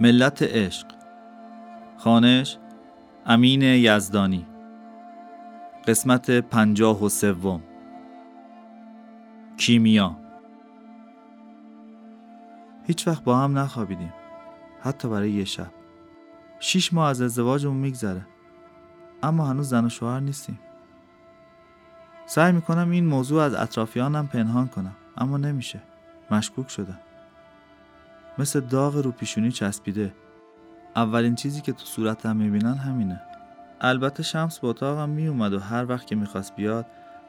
ملت عشق. خانش امین یزدانی. قسمت پنجاه و سوم. کیمیا. هیچ وقت با هم نخوابیدیم. حتی برای یه شب. شیش ماه از ازدواجمون میگذره. اما هنوز زن و شوهر نیستیم. سعی می‌کنم این موضوع از اطرافیانم پنهان کنم اما نمیشه. مشکوک شدم مثل داغ رو پیشونی چسبیده. اولین چیزی که تو صورتم می‌بینن همینه. البته شمس با اتاقم میومد و هر وقت که می‌خواست بیاد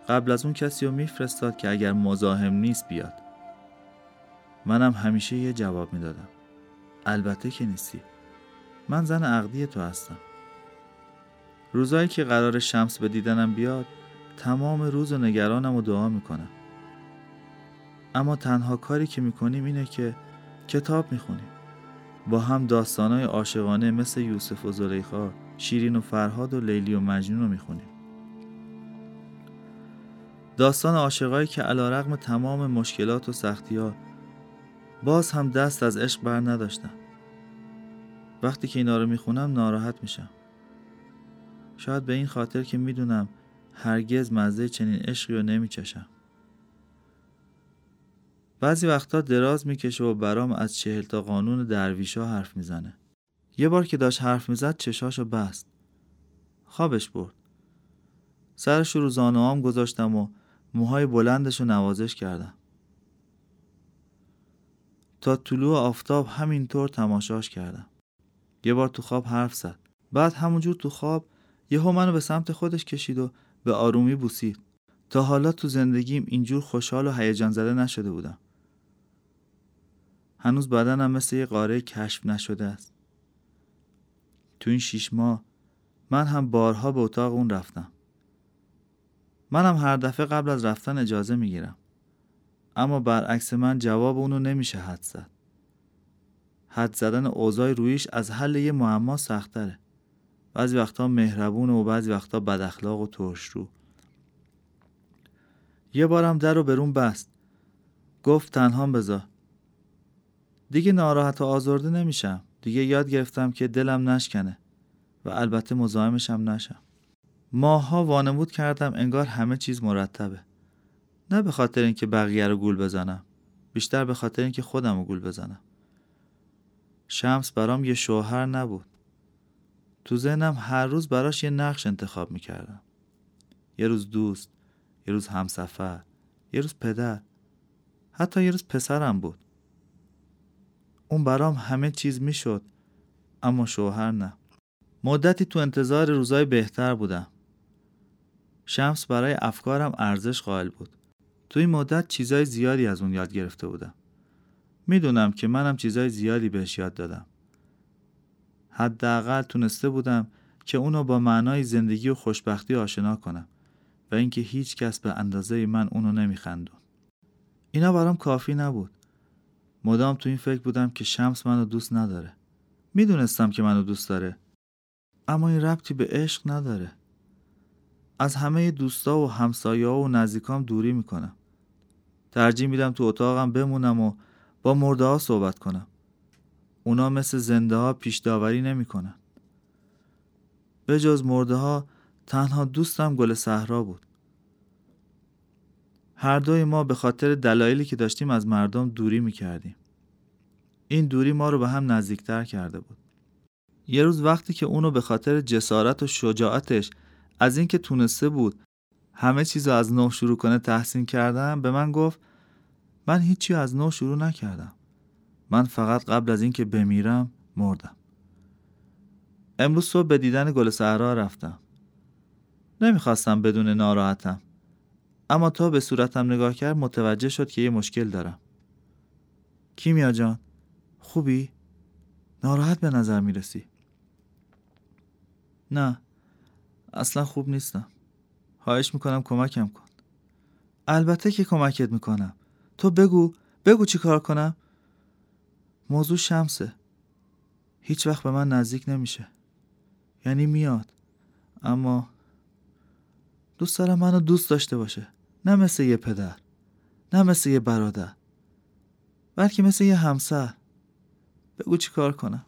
قبل از اون کسی رو میفرستاد که اگر مزاحم نیست بیاد. منم همیشه یه جواب می‌دادم. البته که نیستی. من زن عقدی تو هستم. روزایی که قرار شمس به دیدنم بیاد تمام روز و نگرانم و دعا می‌کنم. اما تنها کاری که می‌کنیم اینه که کتاب می‌خونیم با هم داستانای عاشقانه مثل یوسف و زلیخا شیرین و فرهاد و لیلی و مجنون رو می‌خونیم داستان عاشقایی که علا رقم تمام مشکلات و سختی ها باز هم دست از عشق بر نداشتن وقتی که اینا رو می‌خونم ناراحت میشم. شاید به این خاطر که می‌دونم هرگز مزه چنین عشقی رو نمیچشم. بعضی وقتا دراز می‌کشه و برام از چهل تا قانون درویشا حرف می‌زنه. یه بار که داشت حرف می‌زد چشاشو بست. خوابش برد. سرش رو زانوام گذاشتم و موهای بلندش رو نوازش کردم. تا طلوع آفتاب همینطور تماشاش کردم. یه بار تو خواب حرف زد. بعد همونجور تو خواب یهو منو به سمت خودش کشید و به آرومی بوسید. تا حالا تو زندگیم اینجور خوشحال و هیجان زده نشده بودم. هنوز بدنم مثل یه قاره کشف نشده است. تو این شیش ماه من هم بارها به اتاق اون رفتم. منم هر دفعه قبل از رفتن اجازه می‌گیرم. اما برعکس من جواب اونو نمیشه حد زد. حد زدن اوضاع رویش از حل یه معما سختره بعضی وقتا مهربونه و بعضی وقتا بد اخلاق و ترش رو. یه بارم در رو برون بست. گفت تنها بذار. دیگه ناراحت و آزرده نمیشم. دیگه یاد گرفتم که دلم نشکنه و البته مزاحمشم نشم. ماها وانمود کردم انگار همه چیز مرتبه. نه به خاطر اینکه بقیه رو گول بزنم. بیشتر به خاطر اینکه خودم رو گول بزنم. شمس برام یه شوهر نبود. تو ذهنم هر روز براش یه نقش انتخاب می‌کردم. یه روز دوست یه روز همسفر یه روز پدر. حتی یه روز پسرم بود. اون برام همه چیز می‌شد اما شوهر نه. مدتی تو انتظار روزای بهتر بودم. شمس برای افکارم ارزش قائل بود. تو این مدت چیزای زیادی از اون یاد گرفته بودم. می‌دونم که منم چیزای زیادی بهش یاد دادم. حداقل تونسته بودم که اونو با معنای زندگی و خوشبختی آشنا کنم و اینکه هیچ کس به اندازه من اونو نمیخندون. اینا برام کافی نبود. مدام تو این فکر بودم که شمس منو دوست نداره. می‌دونستم که منو دوست داره. اما این ربطی به عشق نداره. از همه دوستا و همسایه و نزدیکام دوری می‌کنم. ترجیح میدم تو اتاقم بمونم و با مرده ها صحبت کنم. اونا مثل زنده ها پیش داوری نمی‌کنن. به جز مرده ها تنها دوستم گل صحرا بود. هر دوی ما به خاطر دلایلی که داشتیم از مردم دوری می‌کردیم. این دوری ما رو به هم نزدیکتر کرده بود. یه روز وقتی که اونو به خاطر جسارت و شجاعتش از اینکه تونسته بود همه چیز رو از نو شروع کنه تحسین کردم به من گفت من هیچی از نو شروع نکردم. من فقط قبل از اینکه بمیرم مردم. امروز صبح به دیدن گل صحرا رفتم. نمی‌خواستم بدون ناراحتم. اما تا به صورتم نگاه کرد متوجه شد که یه مشکل دارم. کیمیا جان خوبی؟ ناراحت به نظر می‌رسی؟ نه اصلا خوب نیستم. خواهش می‌کنم کمکم کن. البته که کمکت می‌کنم. تو بگو بگو چی کار کنم؟ موضوع شمسه. هیچ وقت به من نزدیک نمیشه. یعنی میاد. اما دوست دارم منو دوست داشته باشه. نه مثل یه پدر نه مثل یه برادر بلکه مثل یه همسر. بگو چی کار کنم.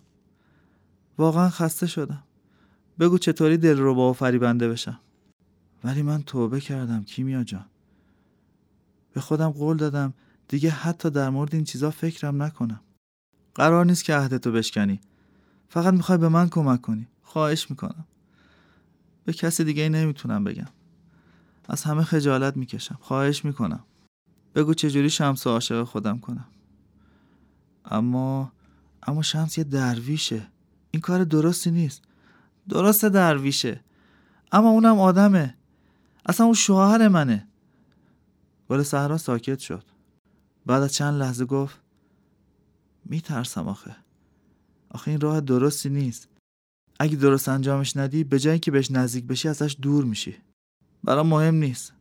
واقعا خسته شدم. بگو چطوری دل رو با فریبنده بشم. ولی من توبه کردم کیمیا جان. به خودم قول دادم دیگه حتی در مورد این چیزا فکرم نکنم. قرار نیست که عهدتو بشکنی. فقط می‌خوای به من کمک کنی. خواهش می‌کنم. به کسی دیگه نمی‌تونم بگم. از همه خجالت می‌کشم. خواهش می‌کنم. بگو چجوری شمس عاشق خودم کنم. اما اما شمس یه درویشه. این کار درستی نیست. درست درویشه. اما اونم آدمه. اصلا اون شوهر منه. گل صحرا ساکت شد. بعد از چند لحظه گفت میترسم آخه. آخه این راه درستی نیست. اگه درست انجامش ندی به جایی که بهش نزدیک بشی ازش دور میشی. برام مهم نیست.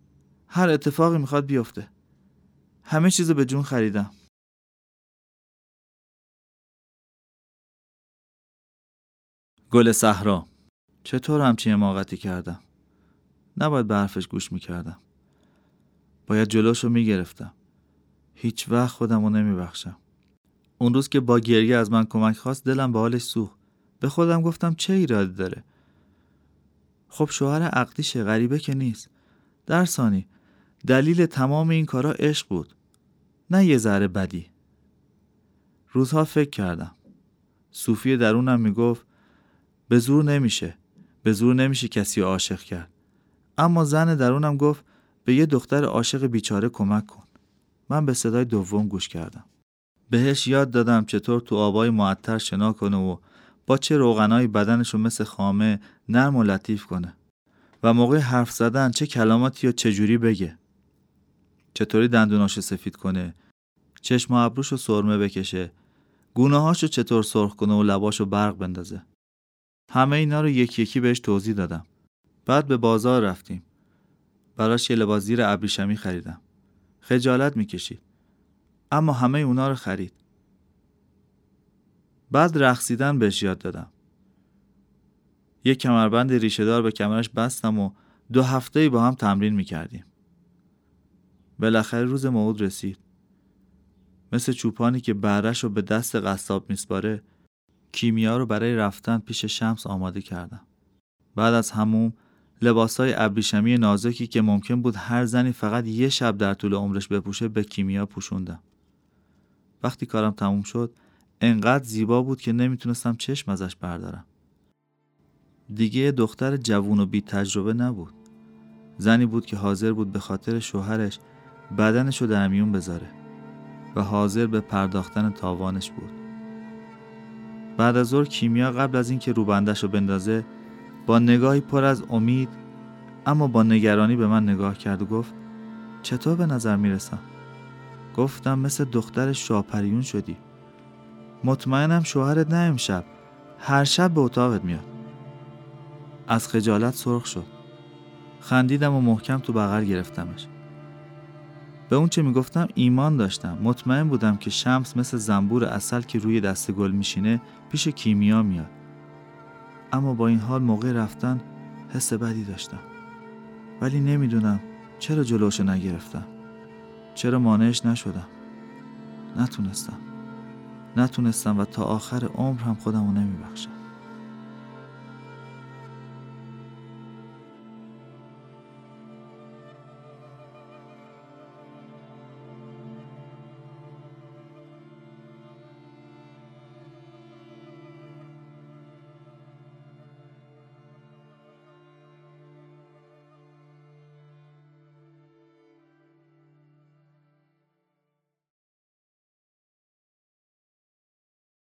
هر اتفاقی می‌خواد بیفته. همه چیزو به جون خریدم. گل صحرا. چطور همچین حماقتی کردم؟ نباید به حرفش گوش می‌کردم. باید جلوشو می‌گرفتم. هیچ وقت خودم رو نمیبخشم. اون روز که با گریه از من کمک خواست دلم به حالش سوخت. به خودم گفتم چه ایرادی داره؟ خب شوهر عقدیشه غریبه که نیست. در ثانی دلیل تمام این کارا عشق بود. نه یه ذره بدی. روزها فکر کردم. صوفی درونم می‌گفت به زور نمیشه. به زور نمیشه کسی عاشق کرد. اما زن درونم گفت به یه دختر عاشق بیچاره کمک کن. من به صدای دوم گوش کردم. بهش یاد دادم چطور تو آبای معطر شنا کنه و با چه روغنایی بدنشو مثل خامه نرم و لطیف کنه و موقع حرف زدن چه کلماتی یا چجوری بگه. چطوری دندوناشو سفید کنه چشم و ابروشو سرمه بکشه گونه‌هاشو چطور سرخ کنه و لباشو برق بندازه. همه اینا رو یکی یکی بهش توضیح دادم. بعد به بازار رفتیم. براش یه لباس زیر ابریشمی خریدم. خجالت می‌کشید. اما همه اونا رو خرید. بعد رقصیدن بهش یاد دادم. یک کمربند ریشهدار به کمرش بستم و دو هفته با هم تمرین می‌کردیم. بالاخره روز موعود رسید. مثل چوپانی که برش رو به دست قصاب میسپاره کیمیا رو برای رفتن پیش شمس آماده کردم. بعد از هموم لباسای ابریشمی نازکی که ممکن بود هر زنی فقط یه شب در طول عمرش بپوشه به کیمیا پوشوندم. وقتی کارم تموم شد انقدر زیبا بود که نمی‌تونستم چشم ازش بردارم. دیگه دختر جوون و بی تجربه نبود. زنی بود که حاضر بود به خاطر شوهرش بدنش رو در میون بذاره و حاضر به پرداختن تاوانش بود. بعد از ظهر کیمیا قبل از اینکه روبندش رو بندازه با نگاهی پر از امید اما با نگرانی به من نگاه کرد و گفت چطور به نظر می‌رسم؟ گفتم مثل دختر شاپریون شدی. مطمئنم شوهرت نه امشب. هر شب به اتاقت میاد. از خجالت سرخ شد. خندیدم و محکم تو بغل گرفتمش. به اون چه می‌گفتم ایمان داشتم. مطمئن بودم که شمس مثل زنبور اصل که روی دست گل میشینه پیش کیمیا میاد. اما با این حال موقع رفتن حس بدی داشتم. ولی نمی‌دونم چرا جلوشو نگرفتم. چرا مانعش نشدم. نتونستم. نتونستم و تا آخر عمر هم خودمو نمیبخشم.